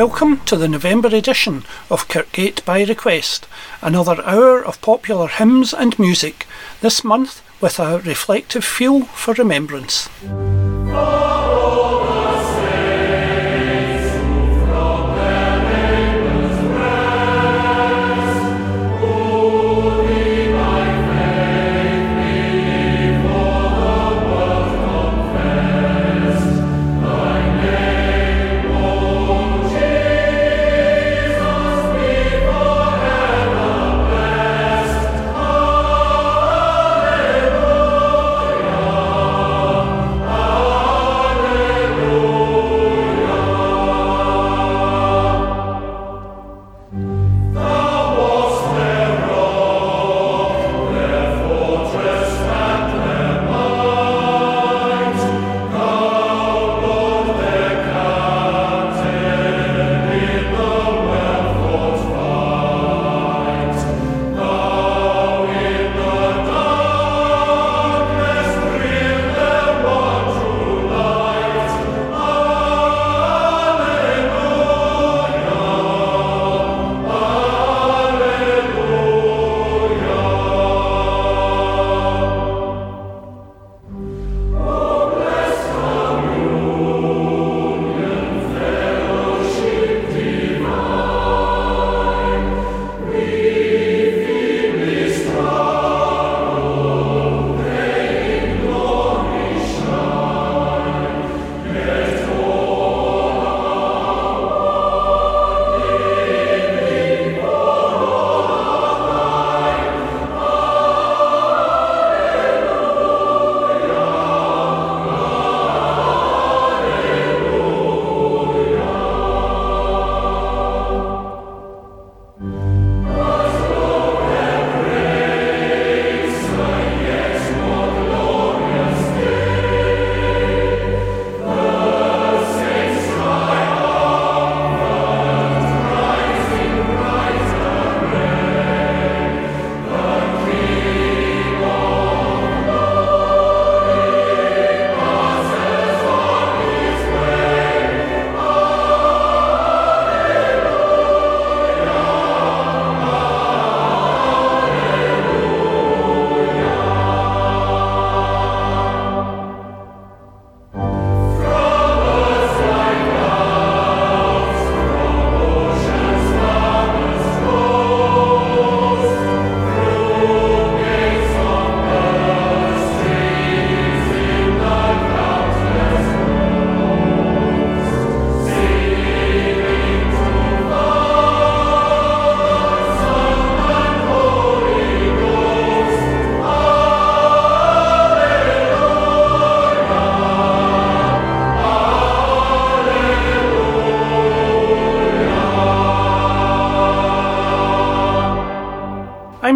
Welcome to the November edition of Kirkgate by Request, another hour of popular hymns and music, this month with a reflective feel for remembrance.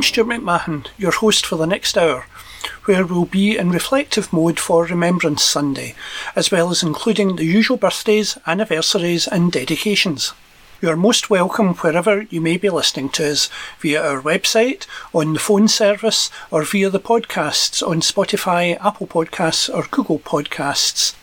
Stuart McMahon, your host for the next hour, where we'll be in reflective mode for Remembrance Sunday, as well as including the usual birthdays, anniversaries, and dedications. You are most welcome wherever you may be listening to us via our website, on the phone service, or via the podcasts on Spotify, Apple Podcasts, or Google Podcasts.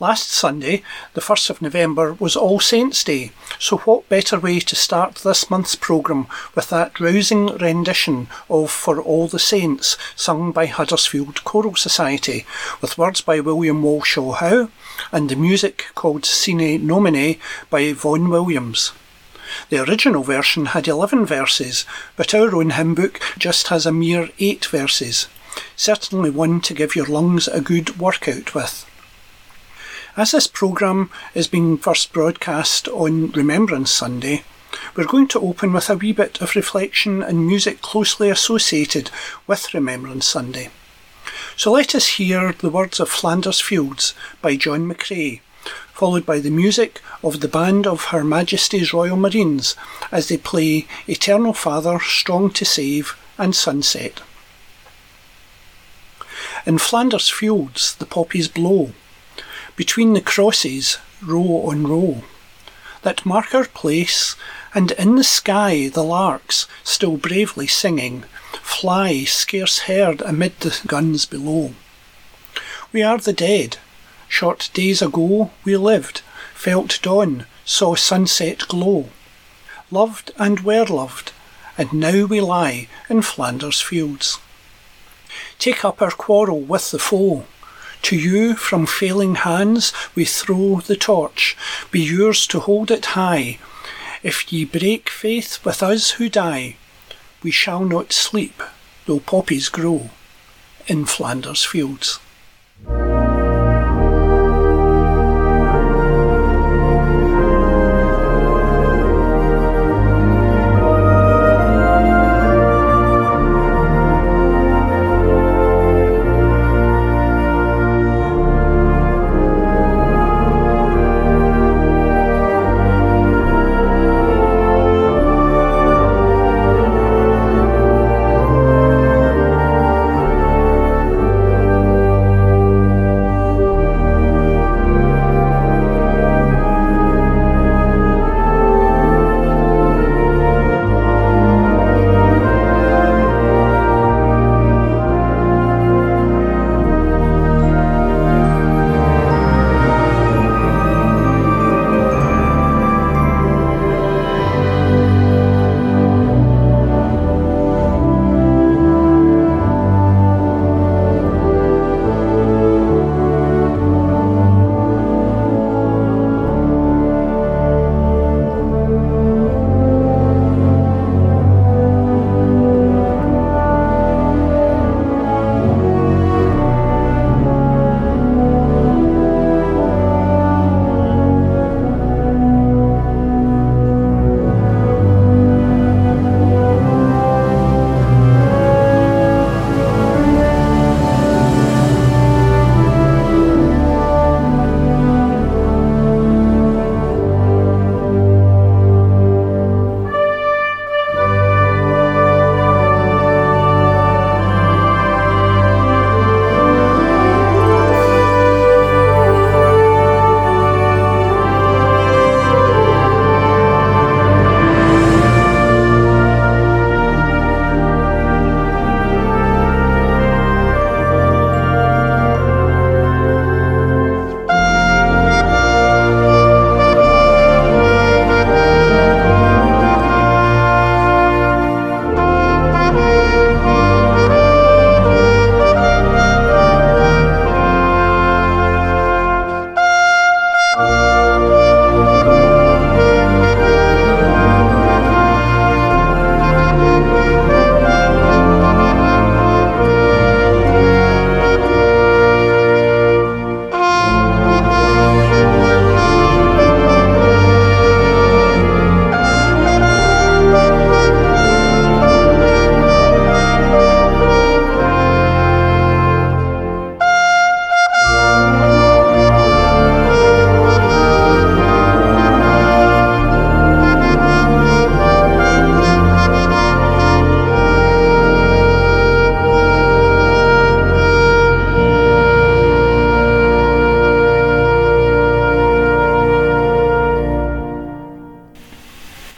Last Sunday, the 1st of November, was All Saints' Day, so what better way to start this month's programme with that rousing rendition of For All the Saints, sung by Huddersfield Choral Society, with words by William Walsham How and the music called Sine Nomine by Vaughan Williams. The original version had 11 verses, but our own hymn book just has a mere 8 verses. Certainly one to give your lungs a good workout with. As this programme is being first broadcast on Remembrance Sunday, we're going to open with a wee bit of reflection and music closely associated with Remembrance Sunday. So let us hear the words of Flanders Fields by John McCrae, followed by the music of the band of Her Majesty's Royal Marines as they play Eternal Father, Strong to Save and Sunset. In Flanders Fields the poppies blow, between the crosses, row on row, that mark our place, and in the sky the larks, still bravely singing, fly scarce heard amid the guns below. We are the dead. Short days ago we lived, felt dawn, saw sunset glow. Loved and were loved, and now we lie in Flanders fields. Take up our quarrel with the foe. To you from failing hands we throw the torch, be yours to hold it high. If ye break faith with us who die, we shall not sleep, though poppies grow in Flanders fields.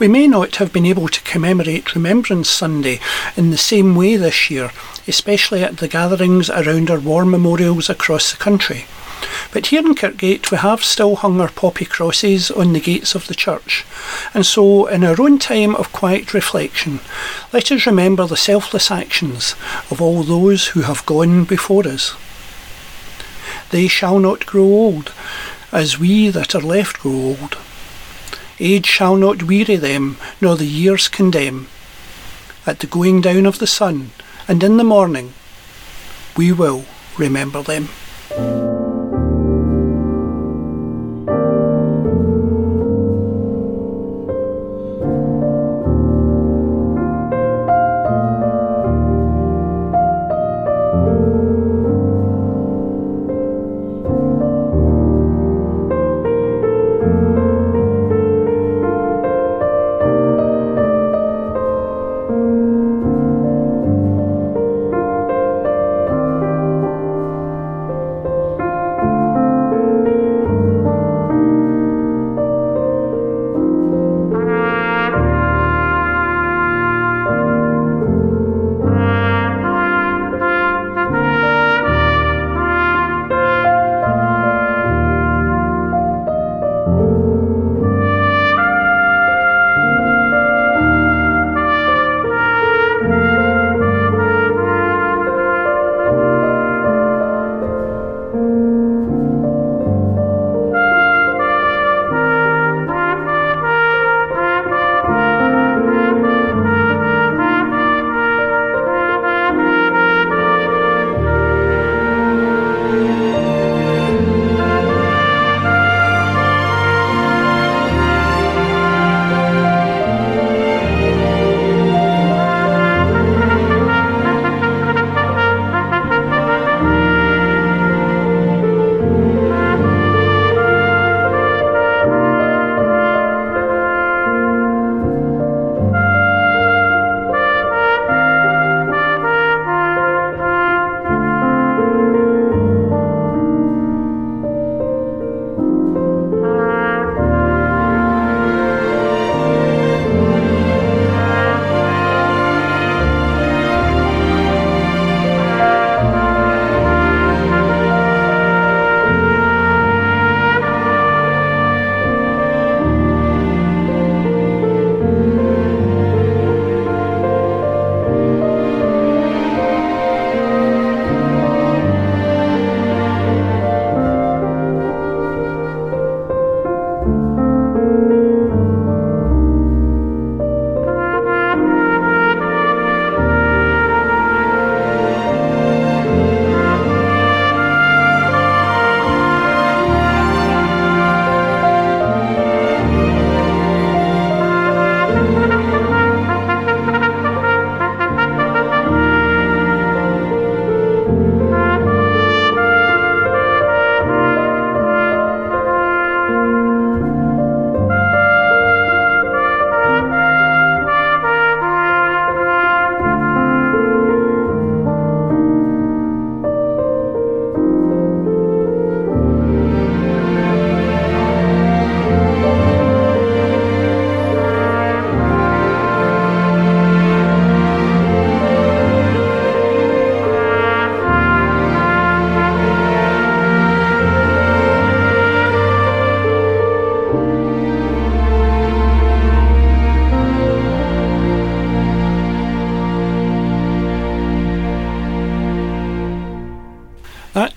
We may not have been able to commemorate Remembrance Sunday in the same way this year, especially at the gatherings around our war memorials across the country. But here in Kirkgate, we have still hung our poppy crosses on the gates of the church. And so, in our own time of quiet reflection, let us remember the selfless actions of all those who have gone before us. They shall not grow old, as we that are left grow old. Age shall not weary them, nor the years condemn. At the going down of the sun, and in the morning, we will remember them.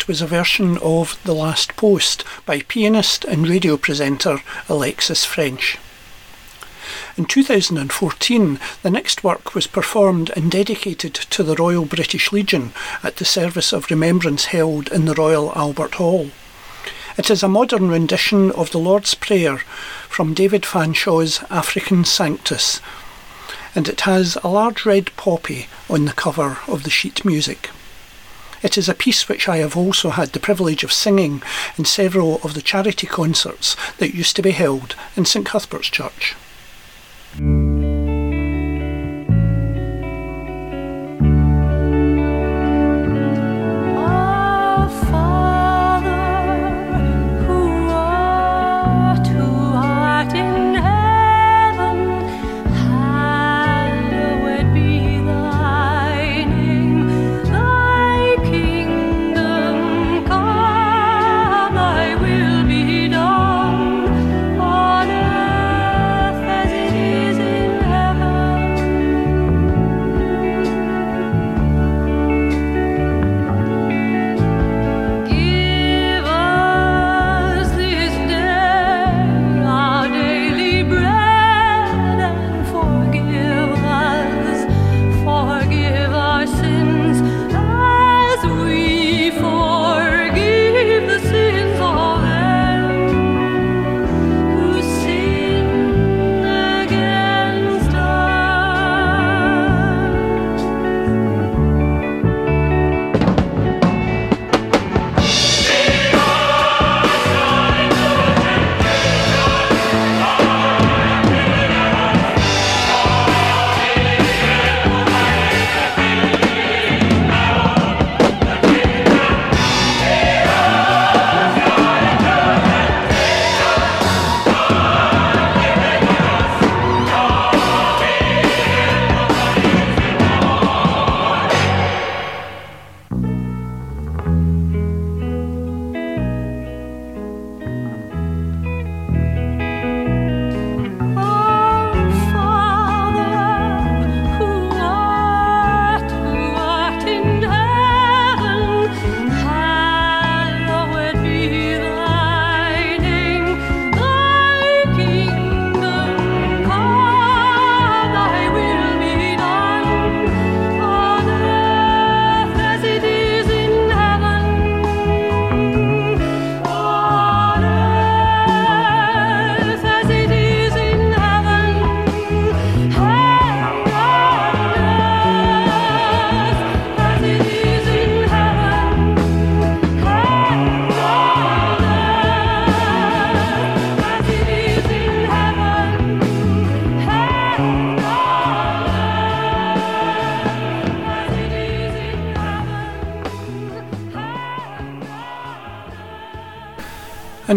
Was a version of The Last Post by pianist and radio presenter Alexis Ffrench. In 2014, the next work was performed and dedicated to the Royal British Legion at the service of remembrance held in the Royal Albert Hall. It is a modern rendition of the Lord's Prayer from David Fanshawe's African Sanctus, and it has a large red poppy on the cover of the sheet music. It is a piece which I have also had the privilege of singing in several of the charity concerts that used to be held in St Cuthbert's Church.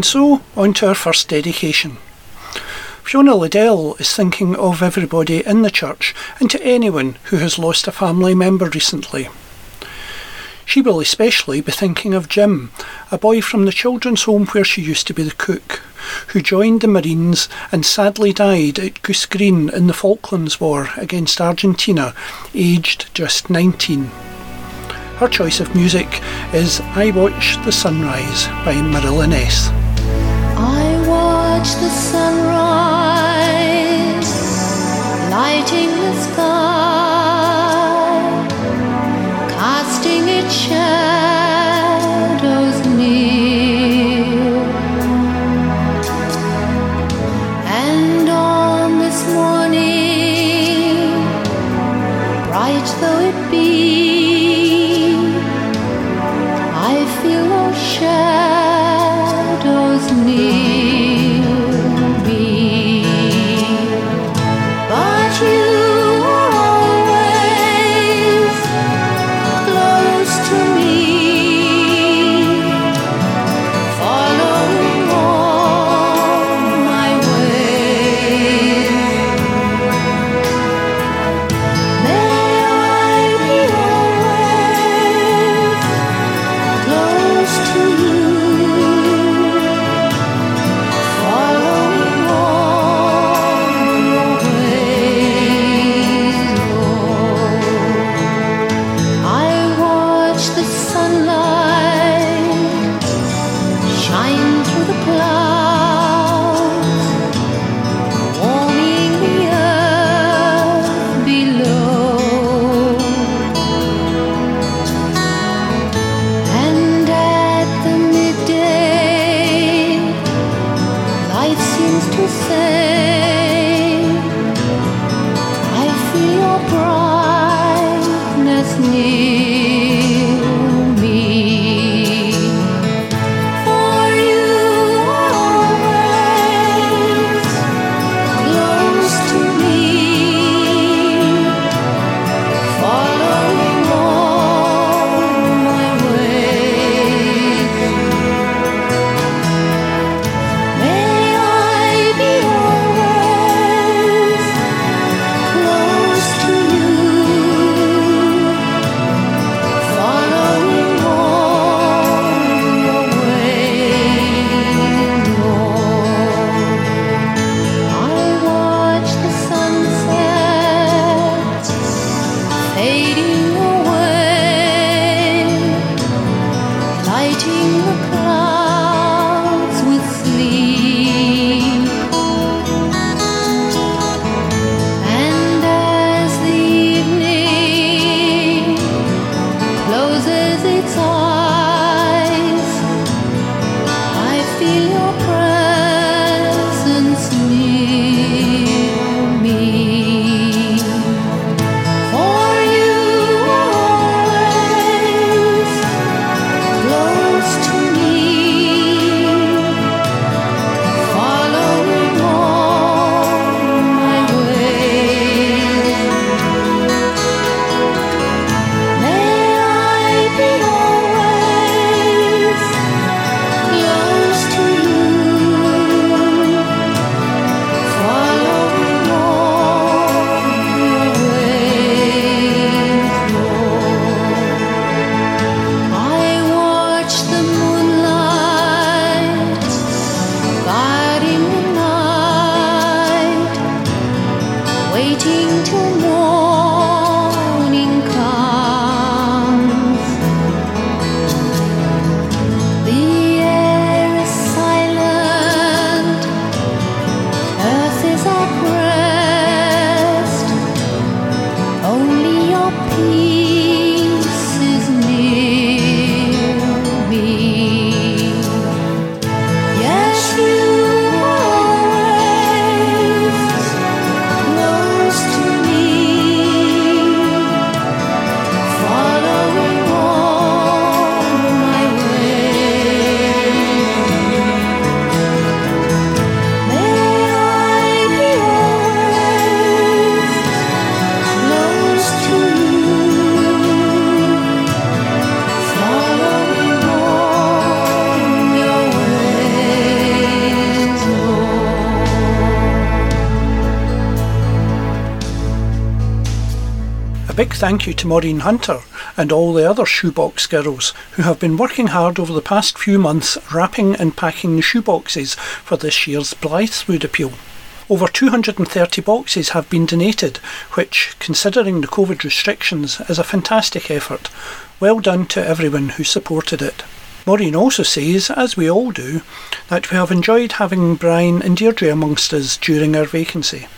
And so, on to our first dedication. Fiona Liddell is thinking of everybody in the church and to anyone who has lost a family member recently. She will especially be thinking of Jim, a boy from the children's home where she used to be the cook, who joined the Marines and sadly died at Goose Green in the Falklands War against Argentina, aged just 19. Her choice of music is I Watch the Sunrise by Marilyn S. Watch the sunrise lighting the sky, casting its shadows thank you to Maureen Hunter and all the other shoebox girls who have been working hard over the past few months wrapping and packing the shoeboxes for this year's Blythswood appeal. Over 230 boxes have been donated, which, considering the COVID restrictions, is a fantastic effort. Well done to everyone who supported it. Maureen also says, as we all do, that we have enjoyed having Brian and Deirdre amongst us during our vacancy.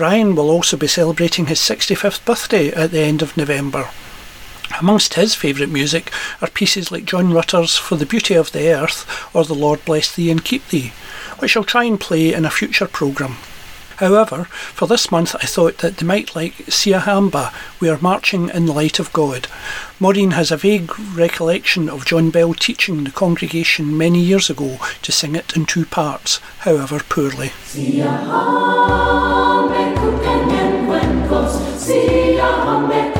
Brian will also be celebrating his 65th birthday at the end of November. Amongst his favourite music are pieces like John Rutter's For the Beauty of the Earth or The Lord Bless Thee and Keep Thee, which I'll try and play in a future programme. However, for this month I thought that they might like Siyahamba, We Are Marching in the Light of God. Maureen has a vague recollection of John Bell teaching the congregation many years ago to sing it in two parts, however poorly. nunca me encuentro si yo me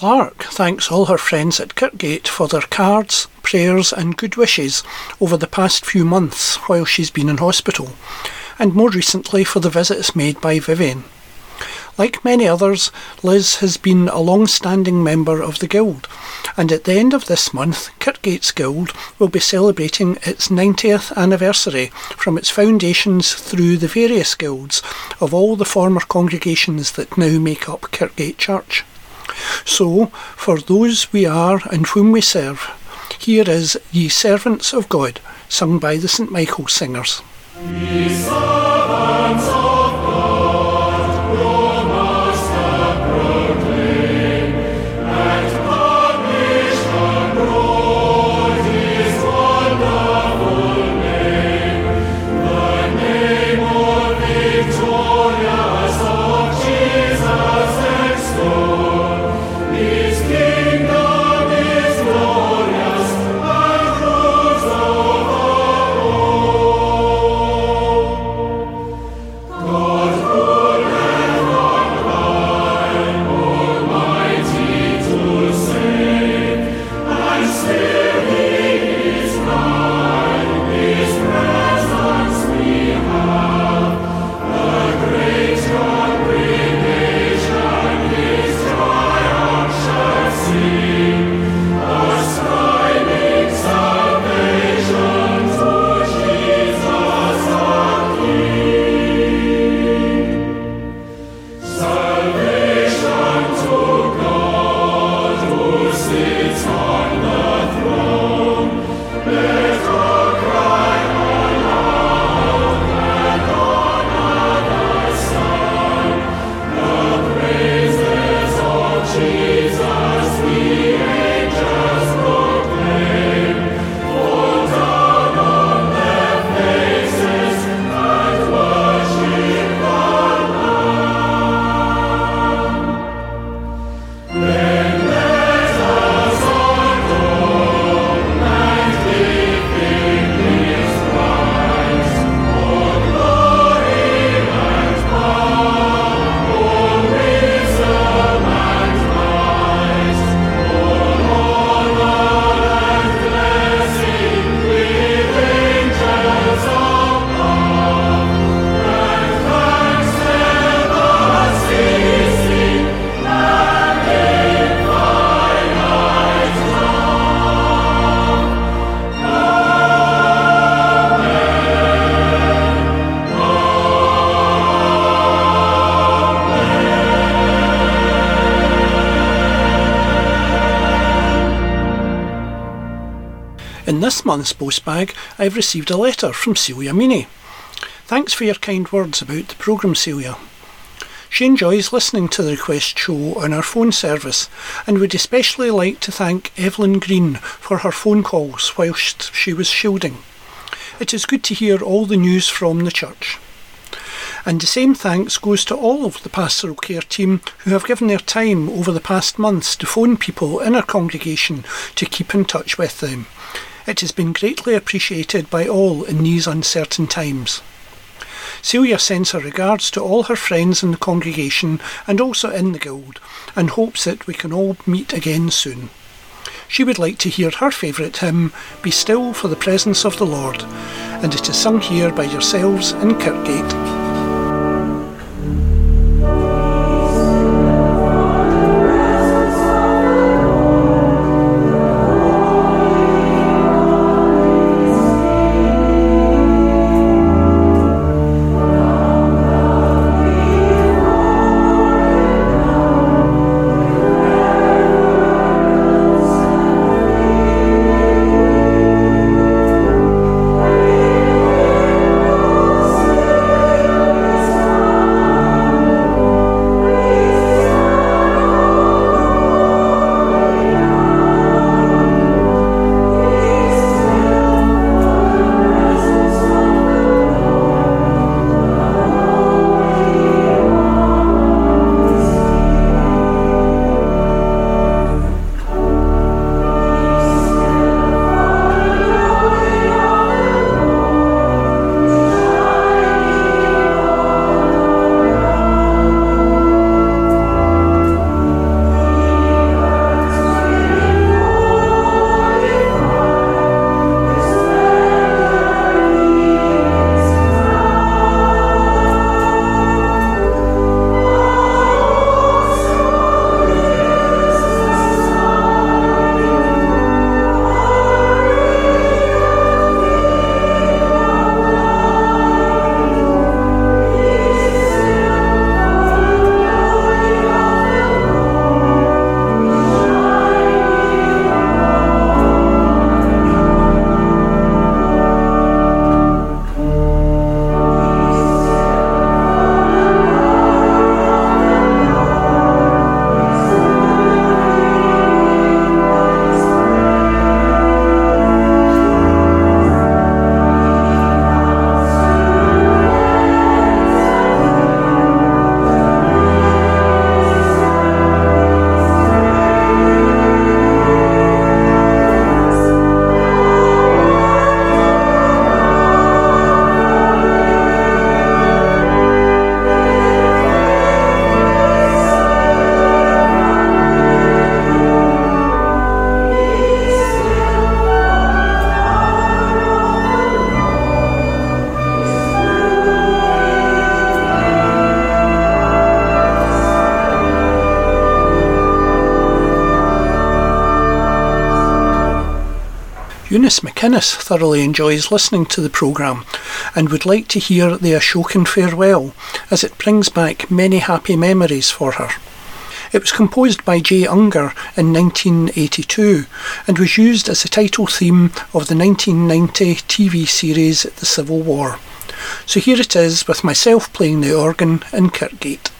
Clark thanks all her friends at Kirkgate for their cards, prayers, and good wishes over the past few months while she's been in hospital, and more recently for the visits made by Vivian. Like many others, Liz has been a long standing member of the Guild, and at the end of this month, Kirkgate's Guild will be celebrating its 90th anniversary from its foundations through the various guilds of all the former congregations that now make up Kirkgate Church. So, for those we are and whom we serve, here is Ye Servants of God, sung by the St Michael Singers. This month's postbag, I've received a letter from Celia Meany. Thanks for your kind words about the programme, Celia. She enjoys listening to the request show on our phone service and would especially like to thank Evelyn Green for her phone calls whilst she was shielding. It is good to hear all the news from the church. And the same thanks goes to all of the pastoral care team who have given their time over the past months to phone people in our congregation to keep in touch with them. It has been greatly appreciated by all in these uncertain times. Celia sends her regards to all her friends in the congregation and also in the Guild, and hopes that we can all meet again soon. She would like to hear her favourite hymn, Be Still for the Presence of the Lord, and it is sung here by yourselves in Kirkgate. Eunice McInnes thoroughly enjoys listening to the programme and would like to hear the Ashokan Farewell as it brings back many happy memories for her. It was composed by Jay Unger in 1982 and was used as the title theme of the 1990 TV series The Civil War. So here it is with myself playing the organ in Kirkgate.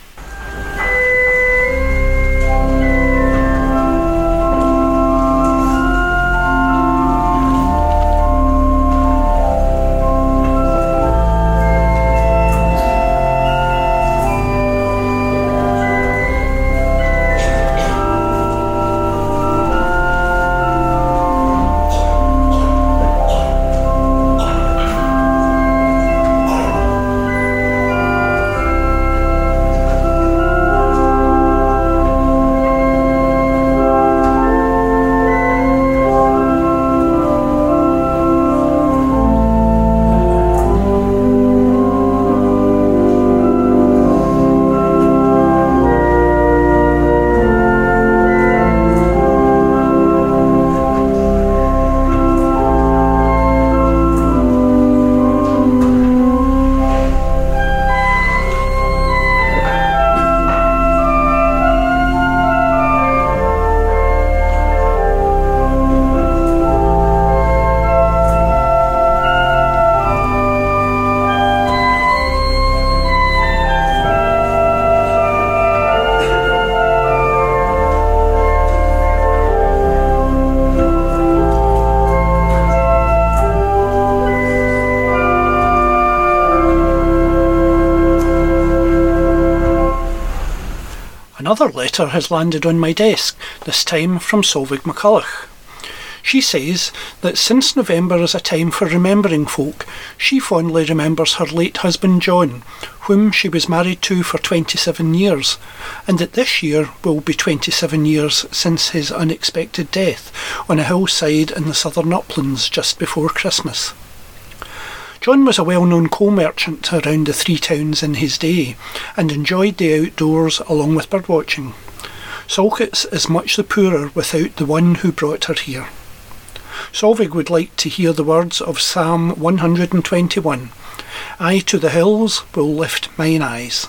Another letter has landed on my desk, this time from Solveig McCulloch. She says that since November is a time for remembering folk, she fondly remembers her late husband John, whom she was married to for 27 years, and that this year will be 27 years since his unexpected death on a hillside in the southern uplands just before Christmas. John was a well known coal merchant around the three towns in his day and enjoyed the outdoors along with birdwatching. Saltcoats is much the poorer without the one who brought her here. Solveig would like to hear the words of Psalm 121 I to the hills will lift mine eyes.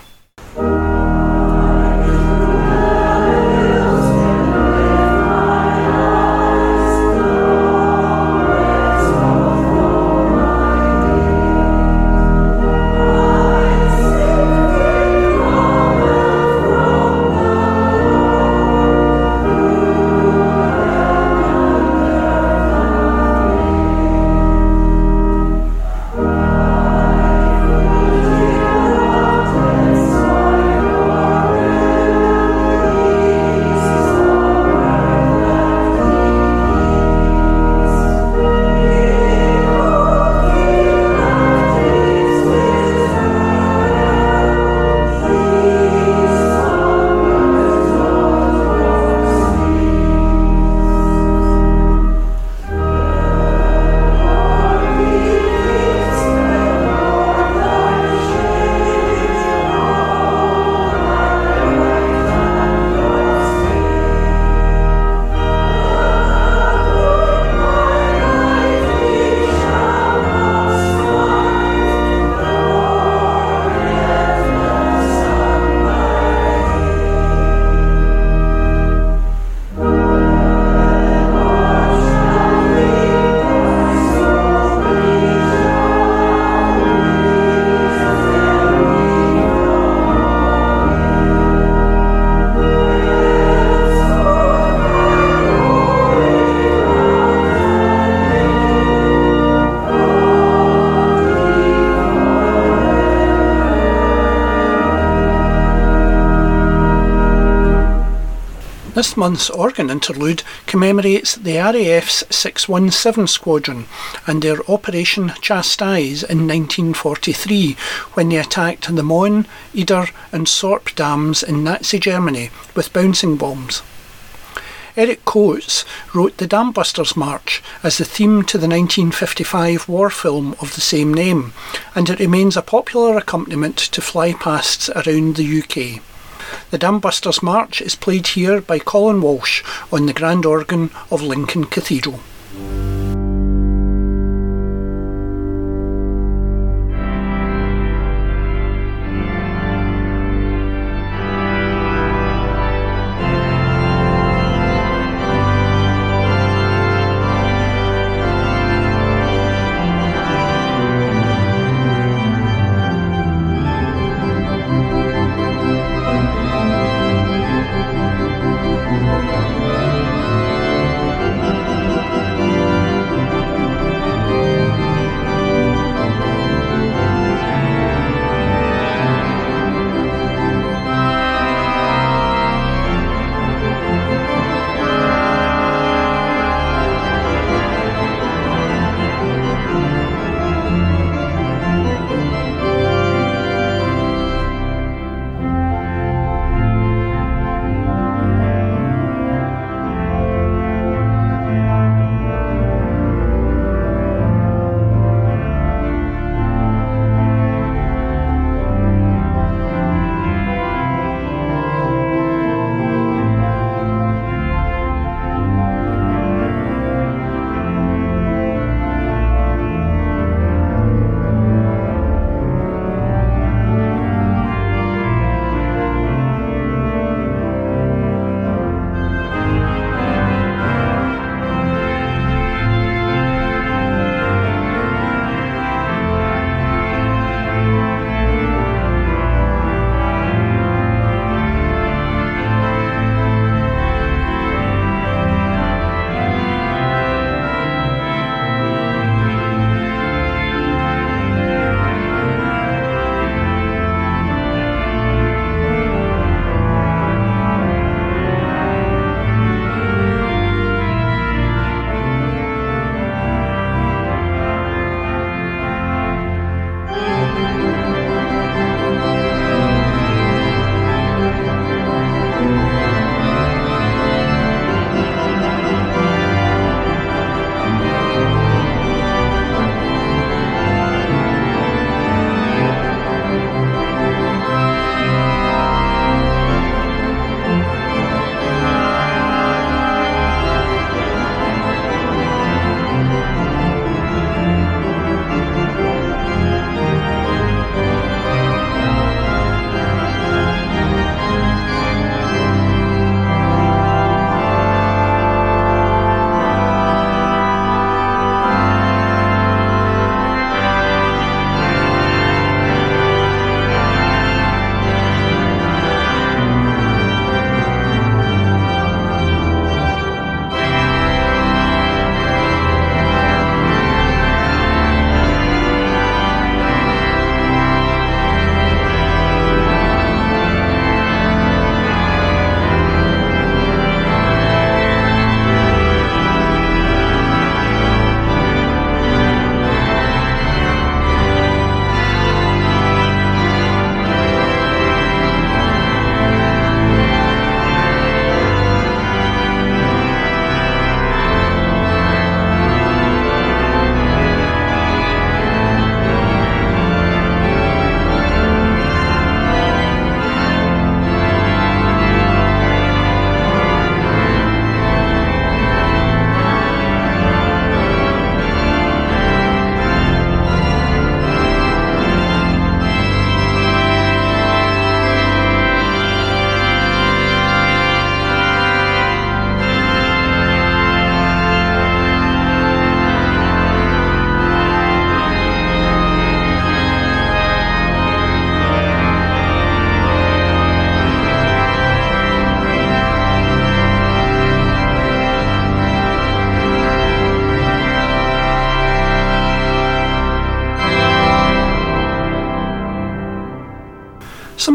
This month's organ interlude commemorates the RAF's 617 Squadron and their Operation Chastise in 1943 when they attacked the Möhne, Eder and Sorp dams in Nazi Germany with bouncing bombs. Eric Coates wrote the Dambusters March as the theme to the 1955 war film of the same name, and it remains a popular accompaniment to flypasts around the UK. The Dambusters March is played here by Colin Walsh on the grand organ of Lincoln Cathedral.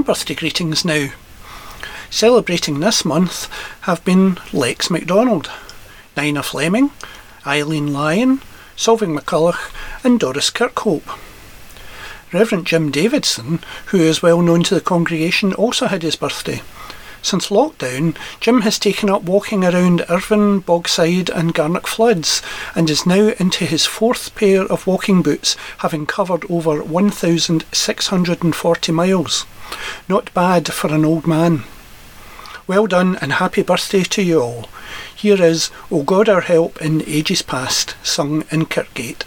Birthday greetings now. Celebrating this month have been Lex MacDonald, Nina Fleming, Eileen Lyon, Solveig McCulloch, and Doris Kirkhope. Reverend Jim Davidson, who is well known to the congregation, also had his birthday. Since lockdown, Jim has taken up walking around Irvine, Bogside, and Garnock floods and is now into his fourth pair of walking boots, having covered over 1,640 miles. Not bad for an old man. Well done and happy birthday to you all. Here is O God Our Help in Ages Past, sung in Kirkgate.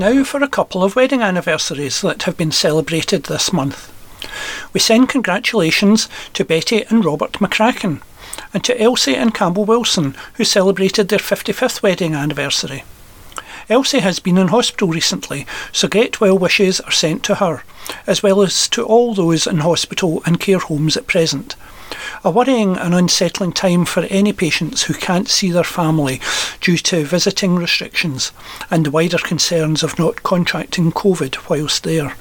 Now for a couple of wedding anniversaries that have been celebrated this month. We send congratulations to Betty and Robert McCracken, and to Elsie and Campbell Wilson, who celebrated their 55th wedding anniversary. Elsie has been in hospital recently, so get well wishes are sent to her, as well as to all those in hospital and care homes at present. A worrying and unsettling time for any patients who can't see their family due to visiting restrictions and the wider concerns of not contracting COVID whilst there.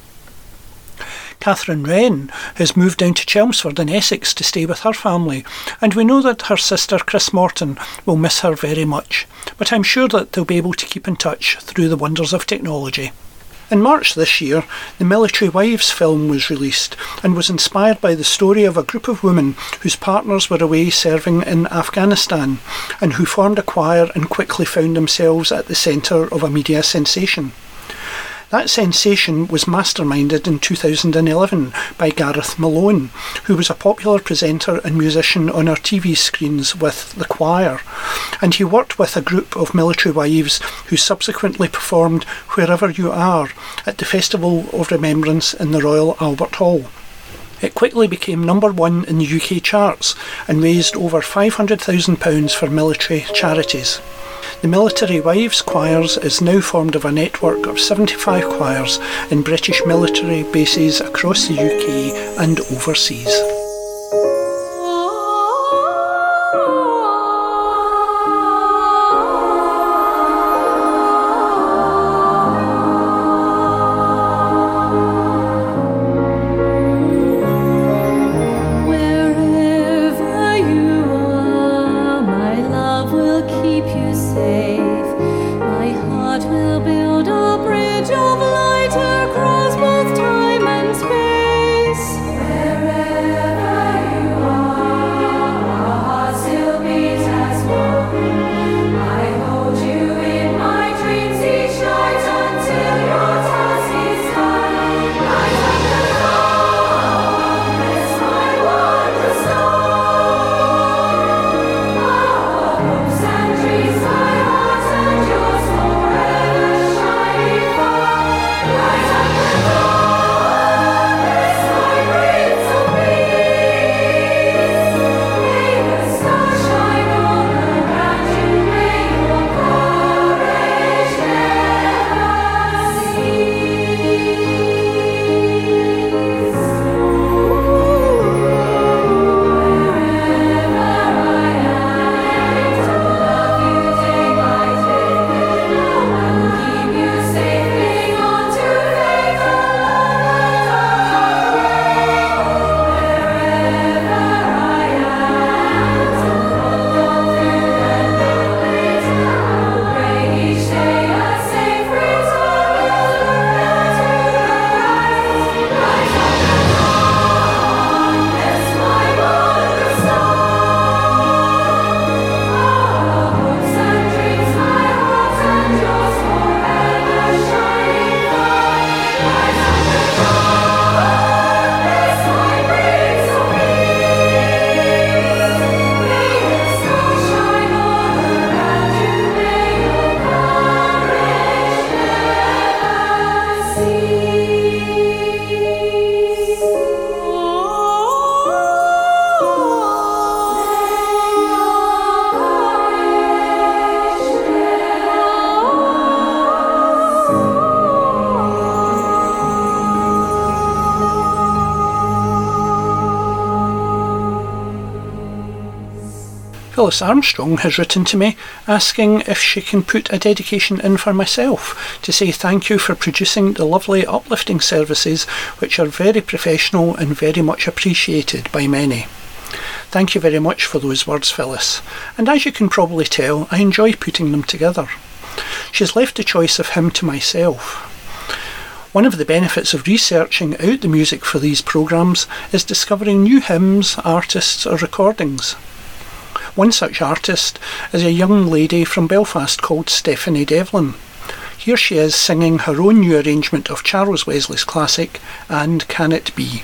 Catherine Wren has moved down to Chelmsford in Essex to stay with her family, and we know that her sister Chris Morton will miss her very much, but I'm sure that they'll be able to keep in touch through the wonders of technology. In March this year, the Military Wives film was released and was inspired by the story of a group of women whose partners were away serving in Afghanistan and who formed a choir and quickly found themselves at the centre of a media sensation. That sensation was masterminded in 2011 by Gareth Malone, who was a popular presenter and musician on our TV screens with The Choir, and he worked with a group of military wives who subsequently performed Wherever You Are at the Festival of Remembrance in the Royal Albert Hall. It quickly became number one in the UK charts and raised over £500,000 for military charities. The Military Wives Choirs is now formed of a network of 75 choirs in British military bases across the UK and overseas. Phyllis Armstrong has written to me asking if she can put a dedication in for myself to say thank you for producing the lovely uplifting services which are very professional and very much appreciated by many. Thank you very much for those words, Phyllis, and as you can probably tell, I enjoy putting them together. She's left the choice of hymn to myself. One of the benefits of researching out the music for these programmes is discovering new hymns, artists, or recordings. One such artist is a young lady from Belfast called Stephanie Devlin. Here she is singing her own new arrangement of Charles Wesley's classic, And Can It Be?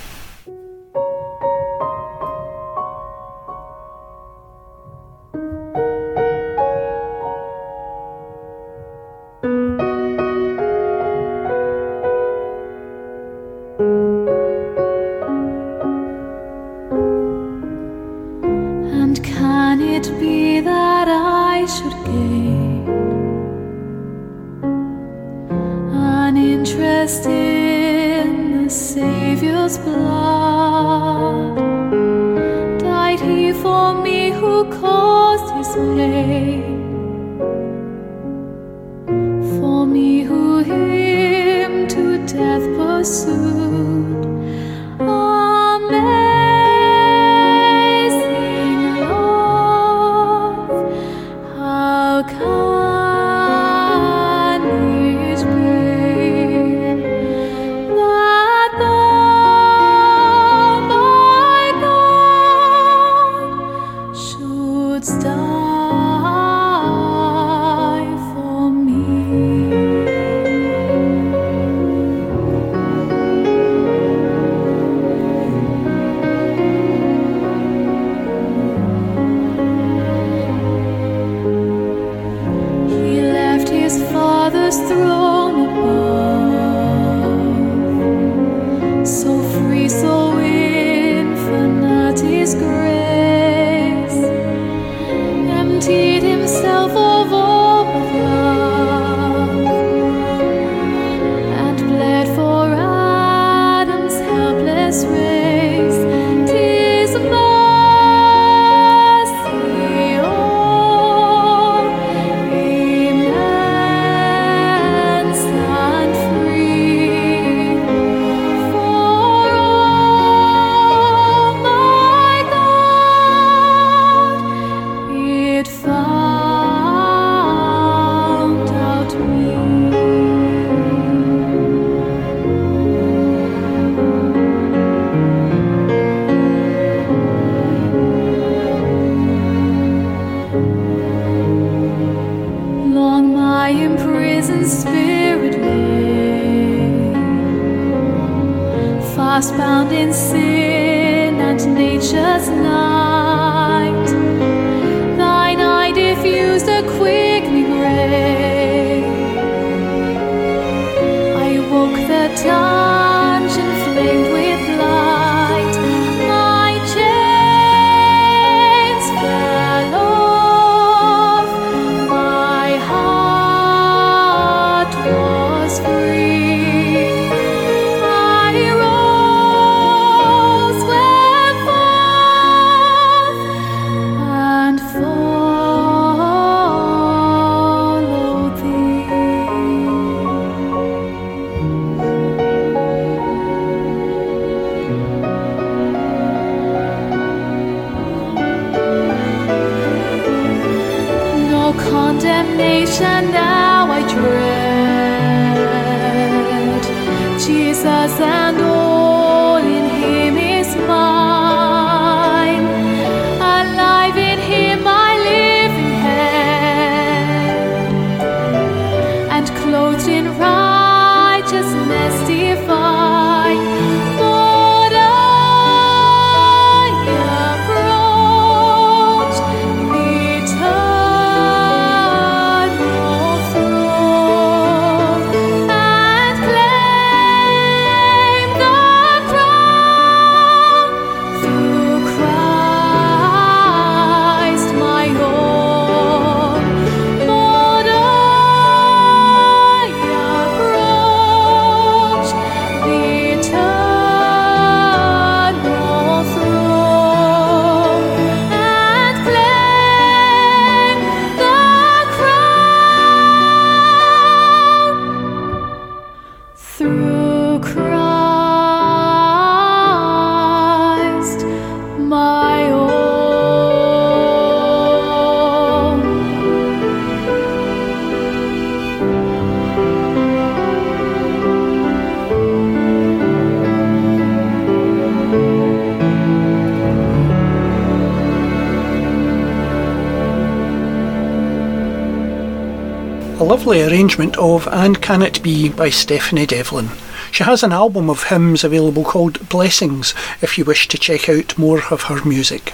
Lovely arrangement of And Can It Be by Stephanie Devlin. She has an album of hymns available called Blessings if you wish to check out more of her music.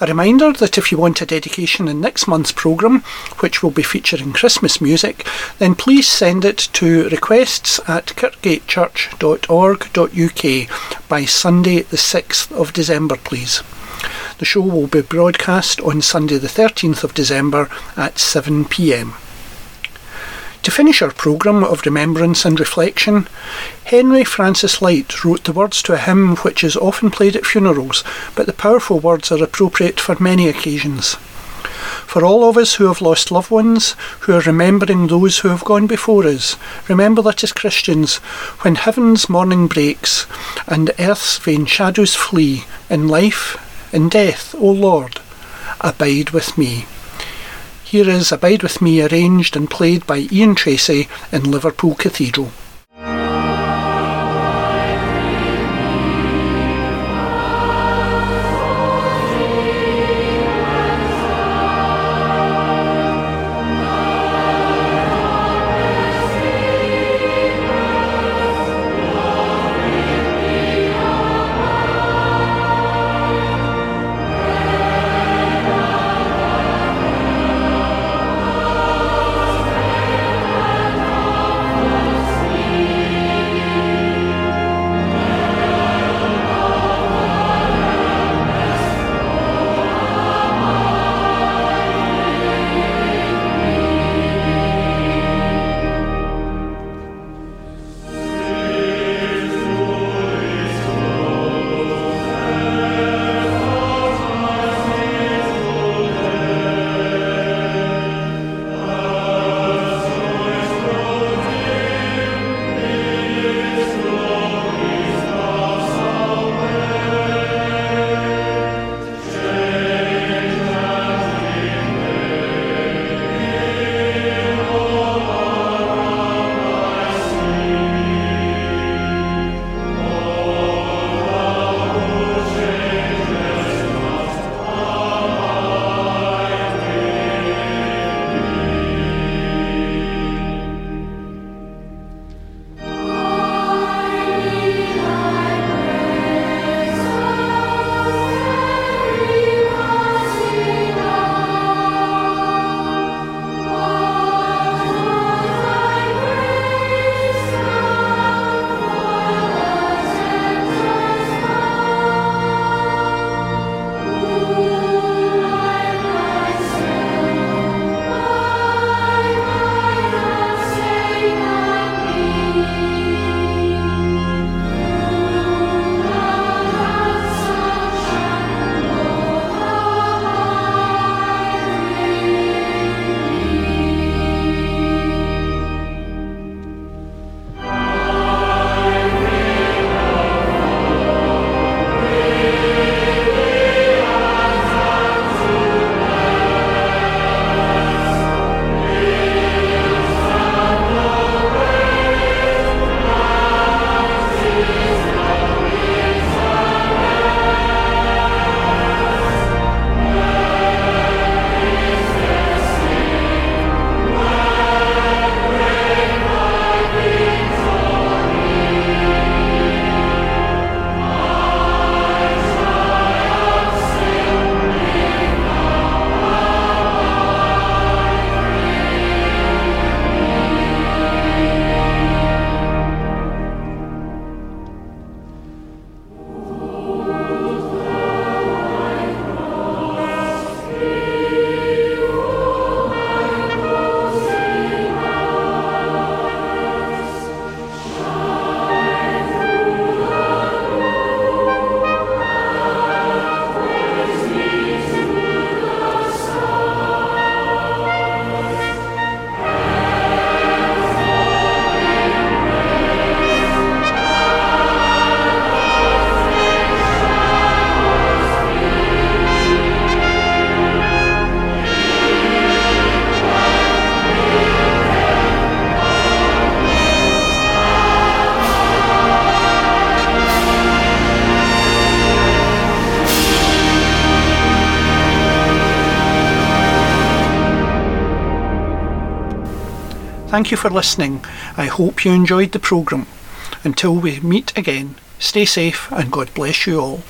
A reminder that if you want a dedication in next month's programme, which will be featuring Christmas music, then please send it to requests at kirkgatechurch.org.uk by Sunday the 6th of December, please. The show will be broadcast on Sunday the 13th of December at 7pm. To finish our programme of remembrance and reflection, Henry Francis Lyte wrote the words to a hymn which is often played at funerals, but the powerful words are appropriate for many occasions. For all of us who have lost loved ones, who are remembering those who have gone before us, remember that as Christians, when heaven's morning breaks and earth's vain shadows flee, in life, in death, O Lord, abide with me. Here is Abide With Me arranged and played by Ian Tracey in Liverpool Cathedral. Thank you for listening. I hope you enjoyed the programme. Until we meet again, stay safe and God bless you all.